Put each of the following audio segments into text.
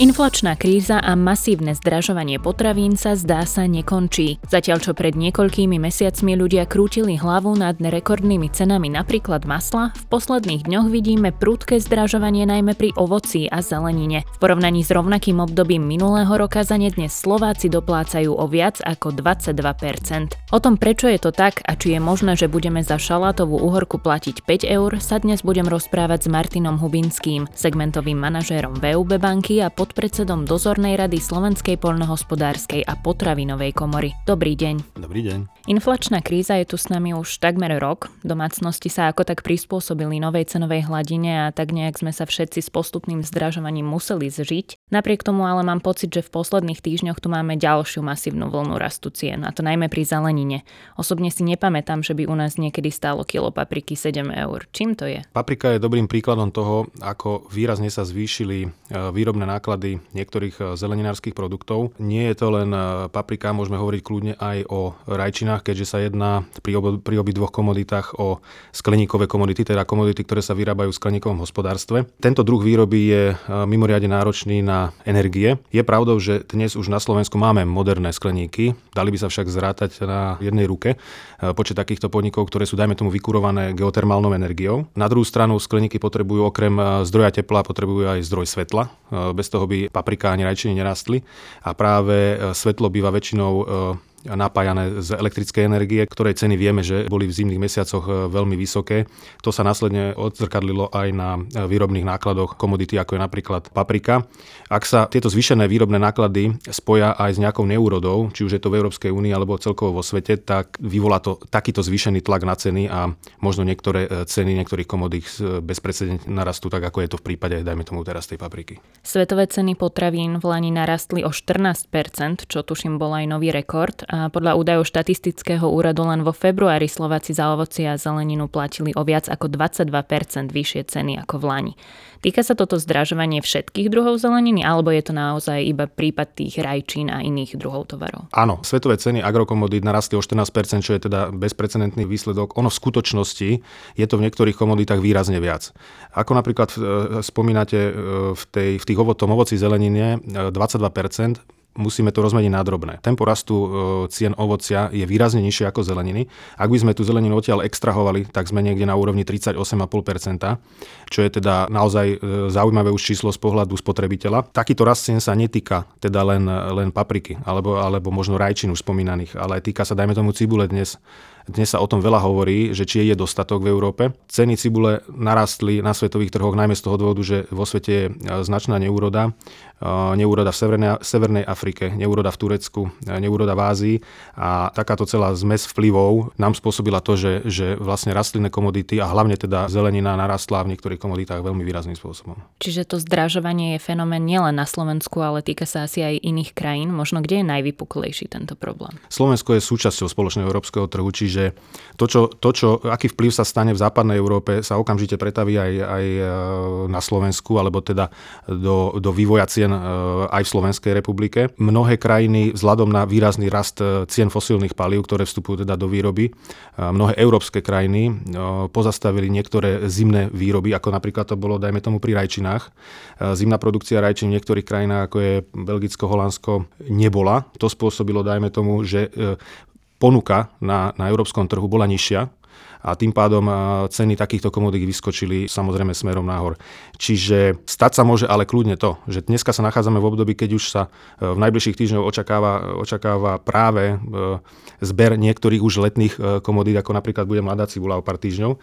Inflačná kríza a masívne zdražovanie potravín sa zdá sa nekončí. Zatiaľ čo pred niekoľkými mesiacmi ľudia krútili hlavu nad rekordnými cenami napríklad masla, v posledných dňoch vidíme prudké zdražovanie najmä pri ovoci a zelenine. V porovnaní s rovnakým obdobím minulého roka za ne dnes Slováci doplácajú o viac ako 22%. O tom, prečo je to tak a či je možné, že budeme za šalátovú uhorku platiť 5 eur, sa dnes budem rozprávať s Martinom Hubinským, segmentovým manažérom VUB banky a pod podpredsedom dozornej rady Slovenskej poľnohospodárskej a potravinovej komory. Dobrý deň. Dobrý deň. Inflačná kríza je tu s nami už takmer rok. Domácnosti sa ako tak prispôsobili novej cenovej hladine a tak nejak sme sa všetci s postupným zdražovaním museli zžiť. Napriek tomu ale mám pocit, že v posledných týždňoch tu máme ďalšiu masívnu vlnu rastu cien, a to najmä pri zelenine. Osobne si nepamätám, že by u nás niekedy stálo kilo papriky 7 eur. Čím to je? Paprika je dobrým príkladom toho, ako výrazne sa zvýšili e, výrobné náklady náklady niektorých eh, zeleninárskych produktov. Nie je to len eh, paprika, môžeme hovoriť kľudne aj o rajčinách, keďže sa jedná pri, ob, pri obidvoch komoditách o skleníkové komodity, teda komodity, ktoré sa vyrábajú v skleníkovom hospodárstve. Tento druh výroby je eh, mimoriadne náročný na energie. Je pravdou, že dnes už na Slovensku máme moderné skleníky, dali by sa však zrátať na jednej ruke počet takýchto podnikov, ktoré sú, dajme tomu, vykurované geotermálnou energiou. Na druhú stranu skleníky potrebujú okrem zdroja tepla, potrebujú aj zdroj svetla. Bez toho by paprika ani rajčiny nerastli. A práve e, svetlo býva väčšinou e, napájané z elektrickej energie, ktorej ceny vieme, že boli v zimných mesiacoch e, veľmi vysoké. To sa následne odzrkadlilo aj na e, výrobných nákladoch komodity, ako je napríklad paprika. Ak sa tieto zvýšené výrobné náklady spoja aj s nejakou neúrodou, či už je to v Európskej únii alebo celkovo vo svete, tak vyvolá to takýto zvýšený tlak na ceny a možno niektoré e, ceny niektorých komodít bezprecedentne narastú, tak ako je to v prípade, dajme tomu teraz tej papriky. Svetové ceny potravín v Lani narastli o 14%, čo tuším bol aj nový rekord podľa údajov štatistického úradu len vo februári Slováci za ovoci a zeleninu platili o viac ako 22% vyššie ceny ako v Lani. Týka sa toto zdražovanie všetkých druhov zeleniny, alebo je to naozaj iba prípad tých rajčín a iných druhov tovarov? Áno, svetové ceny agrokomodít narastli o 14%, čo je teda bezprecedentný výsledok. Ono v skutočnosti je to v niektorých komoditách výrazne viac. Ako napríklad e, spomínate e, v, tej, v tých ovotom ovoci zelenine 22%, e, musíme to rozmeniť na drobné. Tempo rastu e, cien ovocia je výrazne nižšie ako zeleniny. Ak by sme tú zeleninu odtiaľ extrahovali, tak sme niekde na úrovni 38,5%, čo je teda naozaj e, zaujímavé už číslo z pohľadu spotrebiteľa. Takýto rast cien sa netýka teda len, len papriky, alebo, alebo možno rajčín už spomínaných, ale týka sa, dajme tomu, cibule dnes. Dnes sa o tom veľa hovorí, že či je dostatok v Európe. Ceny cibule narastli na svetových trhoch najmä z toho dôvodu, že vo svete je e, značná neúroda. Neúroda v Severnej, Severnej Afrike, neúroda v Turecku, neúroda v Ázii a takáto celá zmes vplyvov nám spôsobila to, že, že vlastne rastlinné komodity a hlavne teda zelenina narastla v niektorých komoditách veľmi výrazným spôsobom. Čiže to zdražovanie je fenomén nielen na Slovensku, ale týka sa asi aj iných krajín. Možno kde je najvypuklejší tento problém? Slovensko je súčasťou spoločného európskeho trhu, čiže to, čo, to, čo, aký vplyv sa stane v západnej Európe, sa okamžite pretaví aj, aj e, na Slovensku, alebo teda do, do vývoja cien e, aj v Slovenskej republike. Mnohé krajiny vzhľadom na výrazný rast e, cien fosílnych palív, ktoré vstupujú teda do výroby, mnohé európske krajiny pozastavili niektoré zimné výroby, ako napríklad to bolo, dajme tomu, pri rajčinách. Zimná produkcia rajčín v niektorých krajinách, ako je Belgicko, Holandsko, nebola. To spôsobilo, dajme tomu, že ponuka na, na európskom trhu bola nižšia a tým pádom ceny takýchto komodít vyskočili samozrejme smerom nahor. Čiže stať sa môže ale kľudne to, že dneska sa nachádzame v období, keď už sa e, v najbližších týždňoch očakáva, očakáva práve e, zber niektorých už letných e, komodít, ako napríklad bude mladá cibula o pár týždňov.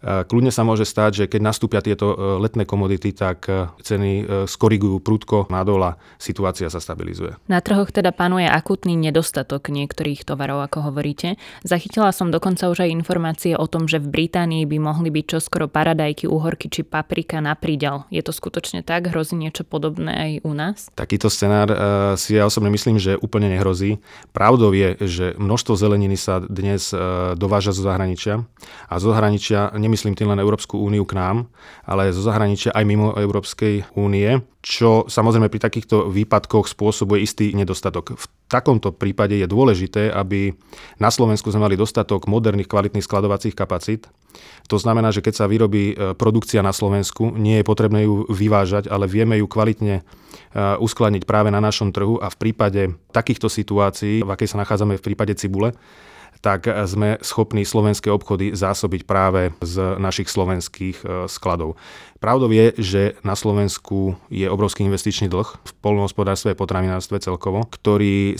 Kľudne sa môže stať, že keď nastúpia tieto letné komodity, tak ceny skorigujú prúdko nadol a situácia sa stabilizuje. Na trhoch teda panuje akutný nedostatok niektorých tovarov, ako hovoríte. Zachytila som dokonca už aj informácie o tom, že v Británii by mohli byť čoskoro paradajky, uhorky či paprika na príďal. Je to skutočne tak? Hrozí niečo podobné aj u nás? Takýto scenár si ja osobne myslím, že úplne nehrozí. Pravdou je, že množstvo zeleniny sa dnes dováža zo zahraničia a zo zahraničia nemyslím tým len Európsku úniu k nám, ale zo zahraničia aj mimo Európskej únie čo samozrejme pri takýchto výpadkoch spôsobuje istý nedostatok. V takomto prípade je dôležité, aby na Slovensku sme mali dostatok moderných kvalitných skladovacích kapacít. To znamená, že keď sa vyrobí e, produkcia na Slovensku, nie je potrebné ju vyvážať, ale vieme ju kvalitne e, uskladniť práve na našom trhu a v prípade takýchto situácií, v akej sa nachádzame v prípade cibule, tak sme schopní slovenské obchody zásobiť práve z našich slovenských e, skladov. Pravdou je, že na Slovensku je obrovský investičný dlh v polnohospodárstve a potravinárstve celkovo, ktorý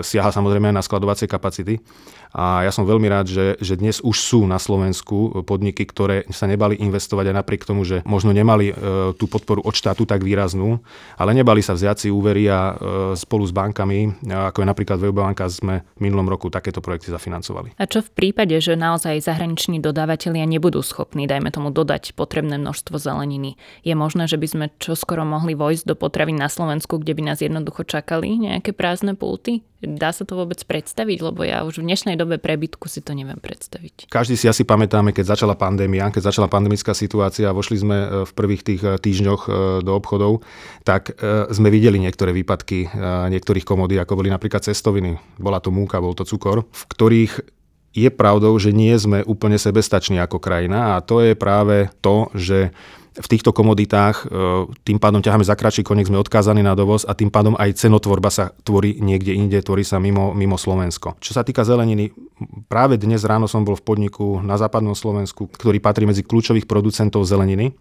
siaha samozrejme na skladovacie kapacity. A ja som veľmi rád, že, že dnes už sú na Slovensku podniky, ktoré sa nebali investovať aj napriek tomu, že možno nemali e, tú podporu od štátu tak výraznú, ale nebali sa vziať si úvery a e, spolu s bankami, ako je napríklad Banka, sme v minulom roku takéto projekty zafinancovali. A čo v prípade, že naozaj zahraniční dodávateľia nebudú schopní, dajme tomu, dodať potrebné množstvo zeleniny. Je možné, že by sme čoskoro mohli vojsť do potravín na Slovensku, kde by nás jednoducho čakali nejaké prázdne pulty? Dá sa to vôbec predstaviť? Lebo ja už v dnešnej dobe prebytku si to neviem predstaviť. Každý si asi pamätáme, keď začala pandémia, keď začala pandemická situácia a vošli sme e, v prvých tých e, týždňoch e, do obchodov, tak sme videli niektoré výpadky niektorých komodí, ako boli napríklad cestoviny. Bola to múka, bol to cukor, v ktorých je pravdou, že nie sme úplne sebestační ako krajina a to je práve to, že v týchto komoditách e, tým pádom ťaháme za kratší koniek, sme odkázaní na dovoz a tým pádom aj cenotvorba sa tvorí niekde inde, tvorí sa mimo, mimo Slovensko. Čo sa týka zeleniny, práve dnes ráno som bol v podniku na západnom Slovensku, ktorý patrí medzi kľúčových producentov zeleniny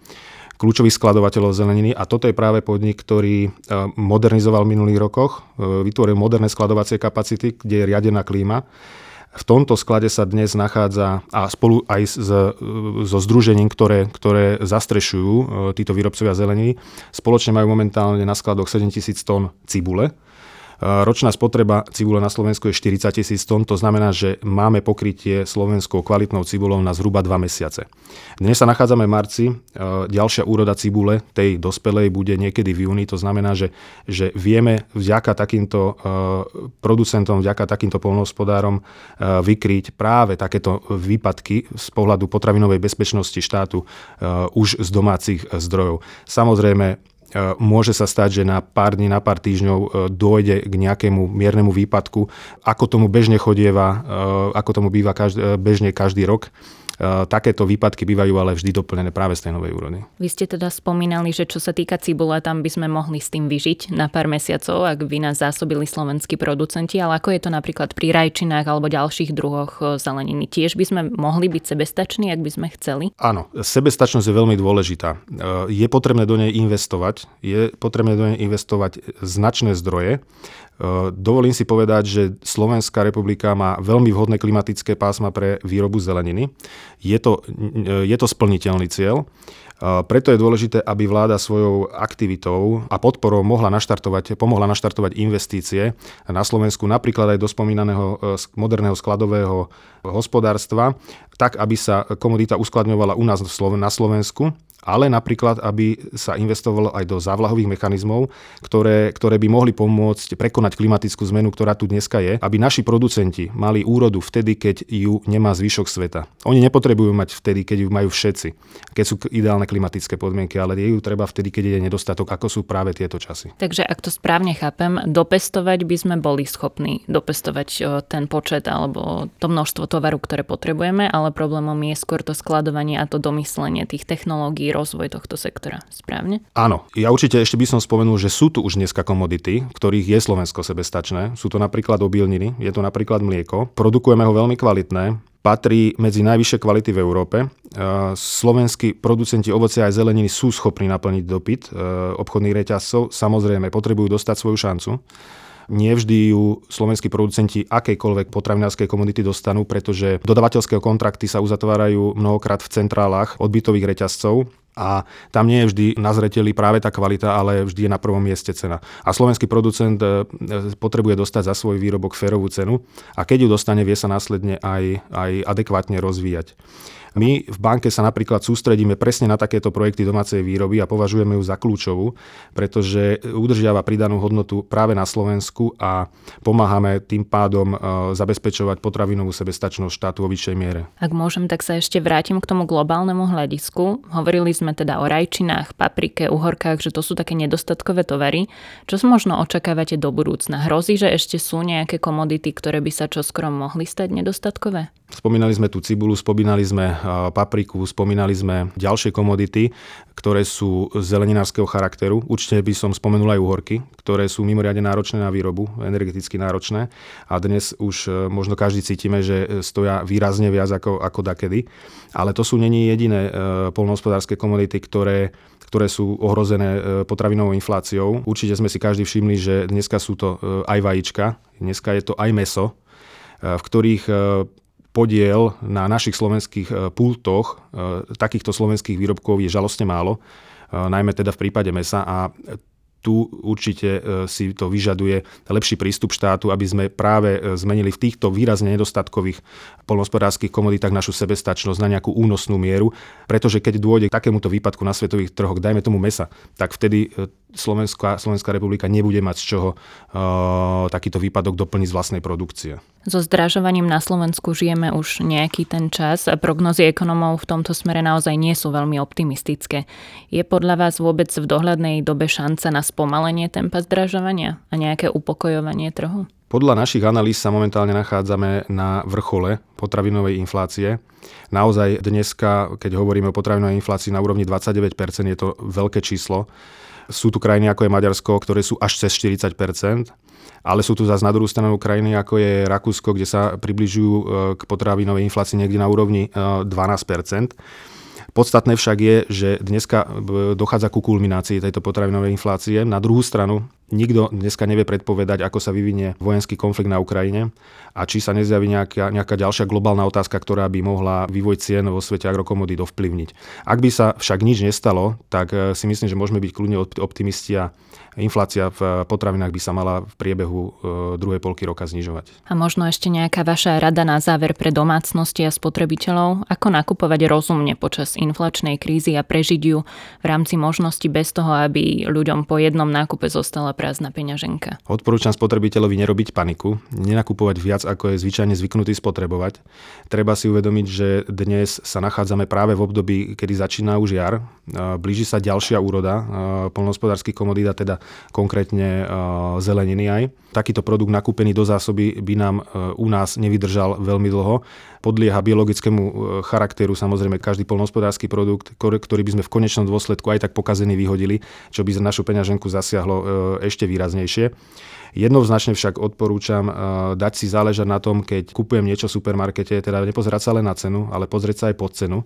kľúčových skladovateľov zeleniny a toto je práve podnik, ktorý e, modernizoval v minulých rokoch, e, vytvoril moderné skladovacie kapacity, kde je riadená klíma v tomto sklade sa dnes nachádza a spolu aj s, so združením, ktoré, ktoré zastrešujú e, títo výrobcovia zeleniny, spoločne majú momentálne na skladoch 7000 tón cibule, Ročná spotreba cibule na Slovensku je 40 tisíc tón, to znamená, že máme pokrytie slovenskou kvalitnou cibulou na zhruba 2 mesiace. Dnes sa nachádzame v marci, e, ďalšia úroda cibule, tej dospelej, bude niekedy v júni, to znamená, že, že vieme vďaka takýmto e, producentom, vďaka takýmto polnohospodárom vykryť práve takéto výpadky z pohľadu potravinovej bezpečnosti štátu už z domácich zdrojov. Samozrejme, môže sa stať, že na pár dní, na pár týždňov e, dôjde k nejakému miernemu výpadku, ako tomu bežne chodieva, e, ako tomu býva každý, bežne každý rok. Eh, takéto výpadky bývajú ale vždy doplnené práve z tej novej úrody. Vy ste teda spomínali, že čo sa týka cibule, tam by sme mohli s tým vyžiť na pár mesiacov, ak by nás zásobili slovenskí producenti, ale ako je to napríklad pri rajčinách alebo ďalších druhoch eh, zeleniny? Tiež by sme mohli byť sebestační, ak by sme chceli? Áno, sebestačnosť je veľmi dôležitá. Eh, je potrebné do nej investovať, je potrebné do nej investovať značné zdroje. Dovolím si povedať, že Slovenská republika má veľmi vhodné klimatické pásma pre výrobu zeleniny. Je to, je to splniteľný cieľ. Preto je dôležité, aby vláda svojou aktivitou a podporou mohla naštartovať, pomohla naštartovať investície na Slovensku, napríklad aj do spomínaného e, moderného skladového hospodárstva, tak aby sa komodita uskladňovala u nás na Slovensku ale napríklad, aby sa investovalo aj do závlahových mechanizmov, ktoré, ktoré by mohli pomôcť prekonať klimatickú zmenu, ktorá tu dneska je, aby naši producenti mali úrodu vtedy, keď ju nemá zvyšok sveta. Oni nepotrebujú mať vtedy, keď ju majú všetci, keď sú ideálne klimatické podmienky, ale je ju treba vtedy, keď je nedostatok, ako sú práve tieto časy. Takže ak to správne chápem, dopestovať by sme boli schopní dopestovať ten počet alebo to množstvo tovaru, ktoré potrebujeme, ale problémom je skôr to skladovanie a to domyslenie tých technológií rozvoj tohto sektora. Správne? Áno. Ja určite ešte by som spomenul, že sú tu už dneska komodity, ktorých je Slovensko sebestačné. Sú to napríklad obilniny, je to napríklad mlieko. Produkujeme ho veľmi kvalitné, patrí medzi najvyššie kvality v Európe. E, slovenskí producenti ovocia aj zeleniny sú schopní naplniť dopyt e, obchodných reťazcov. Samozrejme, potrebujú dostať svoju šancu. Nevždy ju slovenskí producenti akejkoľvek potravinárskej komunity dostanú, pretože dodavateľské kontrakty sa uzatvárajú mnohokrát v centrálach odbytových reťazcov a tam nie je vždy na zreteli práve tá kvalita, ale vždy je na prvom mieste cena. A slovenský producent e, potrebuje dostať za svoj výrobok férovú cenu a keď ju dostane, vie sa následne aj, aj adekvátne rozvíjať. My v banke sa napríklad sústredíme presne na takéto projekty domácej výroby a považujeme ju za kľúčovú, pretože udržiava pridanú hodnotu práve na Slovensku a pomáhame tým pádom e, zabezpečovať potravinovú sebestačnosť štátu vo vyššej miere. Ak môžem, tak sa ešte vrátim k tomu globálnemu hľadisku. Hovorili sme sme teda o rajčinách, paprike, uhorkách, že to sú také nedostatkové tovary. Čo možno očakávate do budúcna? Hrozí, že ešte sú nejaké komodity, ktoré by sa čoskoro mohli stať nedostatkové? Spomínali sme tu cibulu, spomínali sme papriku, spomínali sme ďalšie komodity, ktoré sú zeleninárskeho charakteru. Určite by som spomenul aj uhorky, ktoré sú mimoriadne náročné na výrobu, energeticky náročné. A dnes už e, možno každý cítime, že stoja výrazne viac ako, ako dakedy. Ale to sú není jediné e, polnohospodárske komodity, ktoré ktoré sú ohrozené e, potravinovou infláciou. Určite sme si každý všimli, že dneska sú to aj vajíčka, dneska je to aj meso, v ktorých podiel na našich slovenských e, pultoch e, takýchto slovenských výrobkov je žalostne málo, e, najmä teda v prípade mesa a tu určite si to vyžaduje lepší prístup štátu, aby sme práve zmenili v týchto výrazne nedostatkových polnospodárských komoditách našu sebestačnosť na nejakú únosnú mieru, pretože keď dôjde k takémuto výpadku na svetových trhoch, dajme tomu mesa, tak vtedy Slovenská, Slovenská republika nebude mať z čoho uh, takýto výpadok doplniť z vlastnej produkcie. So zdražovaním na Slovensku žijeme už nejaký ten čas a prognozy ekonomov v tomto smere naozaj nie sú veľmi optimistické. Je podľa vás vôbec v dohľadnej dobe šanca na spomalenie tempa zdražovania a nejaké upokojovanie trhu? Podľa našich analýz sa momentálne nachádzame na vrchole potravinovej inflácie. Naozaj dneska, keď hovoríme o potravinovej inflácii na úrovni 29%, je to veľké číslo. Sú tu krajiny ako je Maďarsko, ktoré sú až cez 40% ale sú tu zase na druhú stranu krajiny ako je Rakúsko, kde sa približujú e, k potravinovej inflácii niekde na úrovni 12 e, Podstatné však je, že dneska e, dochádza ku kulminácii tejto potravinovej inflácie. Na druhú stranu Nikto dneska nevie predpovedať, ako sa vyvinie vojenský konflikt na Ukrajine a či sa nezjaví nejaká, nejaká ďalšia globálna otázka, ktorá by mohla vývoj cien vo svete agrokomodít ovplyvniť. Ak by sa však nič nestalo, tak eh, si myslím, že môžeme byť kľudne optimisti a inflácia v potravinách by sa mala v priebehu eh, druhej polky roka znižovať. A možno ešte nejaká vaša rada na záver pre domácnosti a spotrebiteľov, ako nakupovať rozumne počas inflačnej krízy a prežiť ju v rámci možnosti bez toho, aby ľuďom po jednom nákupe zostala prázdna peňaženka. Odporúčam spotrebiteľovi nerobiť paniku, nenakupovať viac, ako je zvyčajne zvyknutý spotrebovať. Treba si uvedomiť, že dnes sa nachádzame práve v období, kedy začína už jar, blíži sa ďalšia úroda polnohospodárskych komodít, a teda konkrétne zeleniny aj. Takýto produkt nakúpený do zásoby by nám u nás nevydržal veľmi dlho. Podlieha biologickému charakteru samozrejme každý polnohospodársky produkt, ktorý by sme v konečnom dôsledku aj tak pokazený vyhodili, čo by našu peňaženku zasiahlo ešte výraznejšie. Jednoznačne však odporúčam dať si záležať na tom, keď kupujem niečo v supermarkete, teda nepozerať sa len na cenu, ale pozrieť sa aj pod cenu,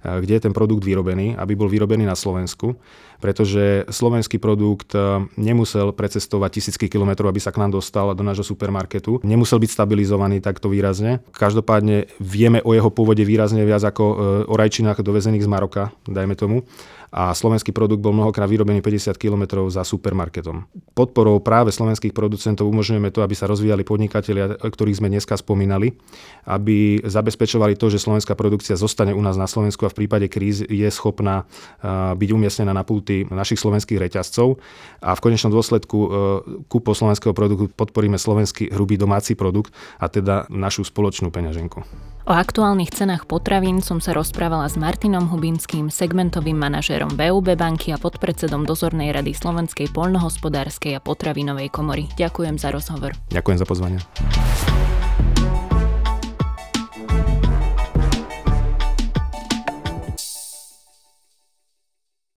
kde je ten produkt vyrobený, aby bol vyrobený na Slovensku, pretože slovenský produkt nemusel precestovať tisícky kilometrov, aby sa k nám dostal do nášho supermarketu. Nemusel byť stabilizovaný takto výrazne. Každopádne vieme o jeho pôvode výrazne viac ako o rajčinách dovezených z Maroka, dajme tomu a slovenský produkt bol mnohokrát vyrobený 50 km za supermarketom. Podporou práve slovenských producentov umožňujeme to, aby sa rozvíjali podnikatelia, ktorých sme dneska spomínali, aby zabezpečovali to, že slovenská produkcia zostane u nás na Slovensku a v prípade kríz je schopná byť umiestnená na pulty našich slovenských reťazcov a v konečnom dôsledku e, kúpo slovenského produktu podporíme slovenský hrubý domáci produkt a teda našu spoločnú peňaženku. O aktuálnych cenách potravín som sa rozprávala s Martinom Hubinským, segmentovým manažérom BUB banky a podpredsedom dozornej rady Slovenskej poľnohospodárskej a potravinovej komory. Ďakujem za rozhovor. Ďakujem za pozvanie.